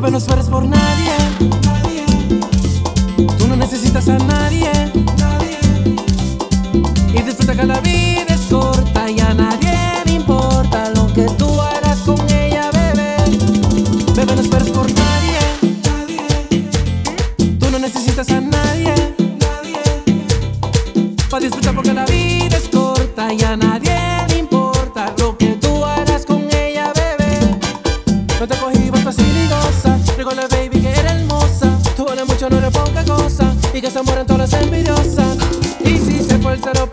Bebé, no sueres por nadie. Tú no necesitas a nadie. Y disfruta que la vida es corta y a nadie le importa lo que tú harás con ella, bebé. Bebé, no esperes por nadie. Tú no necesitas a nadie. Nadie. Pa' disfrutar porque la vida es corta y a nadie. Dígole, baby, que era hermosa. Tú vale mucho, no le pongas cosa. Y que se mueren todas las envidiosas. Y si se fue el cero,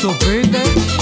sofrite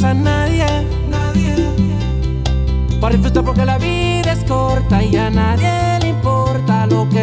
a nadie. Nadie. Para disfrutar porque la vida es corta y a nadie le importa lo que